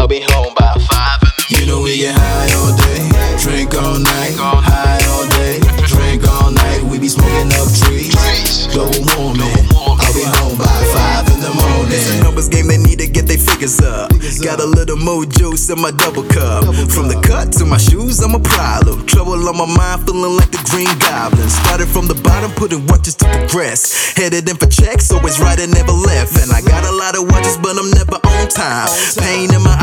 I'll be home by five. In the You know we get high all day, drink all night, high all day, drink all night. We be smoking up trees, global warming. I'll be home by five in the morning. It's a numbers game. They need to get their figures up. Got a little more juice in my double cup. From the cut to my shoes, I'm a problem. Trouble on my mind, feeling like the Green Goblin. Started from the bottom, putting watches to progress. Headed in for checks, always right and never left. And I got a lot of watches, but I'm never on time. Pain in my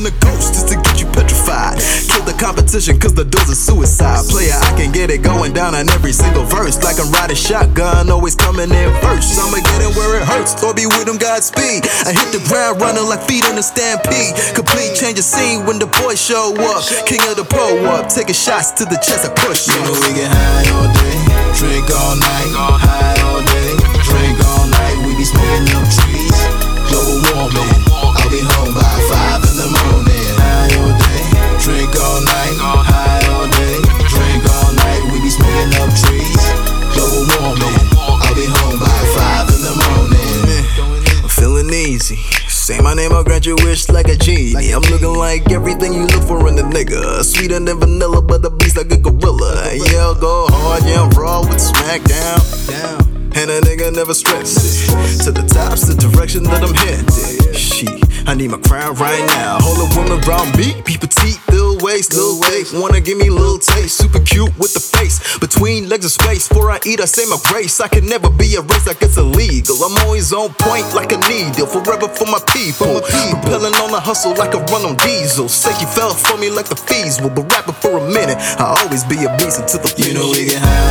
in the ghost just to get you petrified. Kill the competition, cause the doors are suicide. Player, I can get it going down on every single verse. Like I'm riding shotgun, always coming in first. I'ma get it where it hurts. Or be with them, Godspeed. I hit the ground running like feet in a stampede. Complete change of scene when the boys show up. King of the pro up, taking shots to the chest, I push You know we get high all day, drink all night, easy. Say my name, I'll grant your wish like a genie. I'm looking like everything you look for in a nigga. Sweeter than vanilla, but the beast like a gorilla. Yeah, I'll go hard, yeah, I'm raw with smackdown. And a nigga never stresses. To the top's the direction that I'm headed. She, I need my crown right now. Hold a woman around me, be petite, waist, little waist. Wanna give me a little taste, super cute with the face. Between legs of space, before I eat, I say my grace. I can never be erased like it's illegal. I'm always on point like a needle, forever for my people. Propelling on the hustle like a run on diesel. Say you fell for me like the fees will, but rapping for a minute, I'll always be a beast until the You know we get high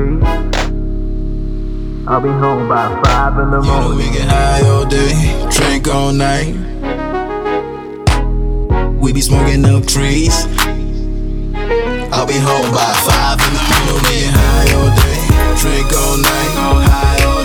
Trees. I'll be home by five in the You know we get high all day, drink all night. We be smoking up trees. I'll be home by five in the morning. We get high all day, drink all night. High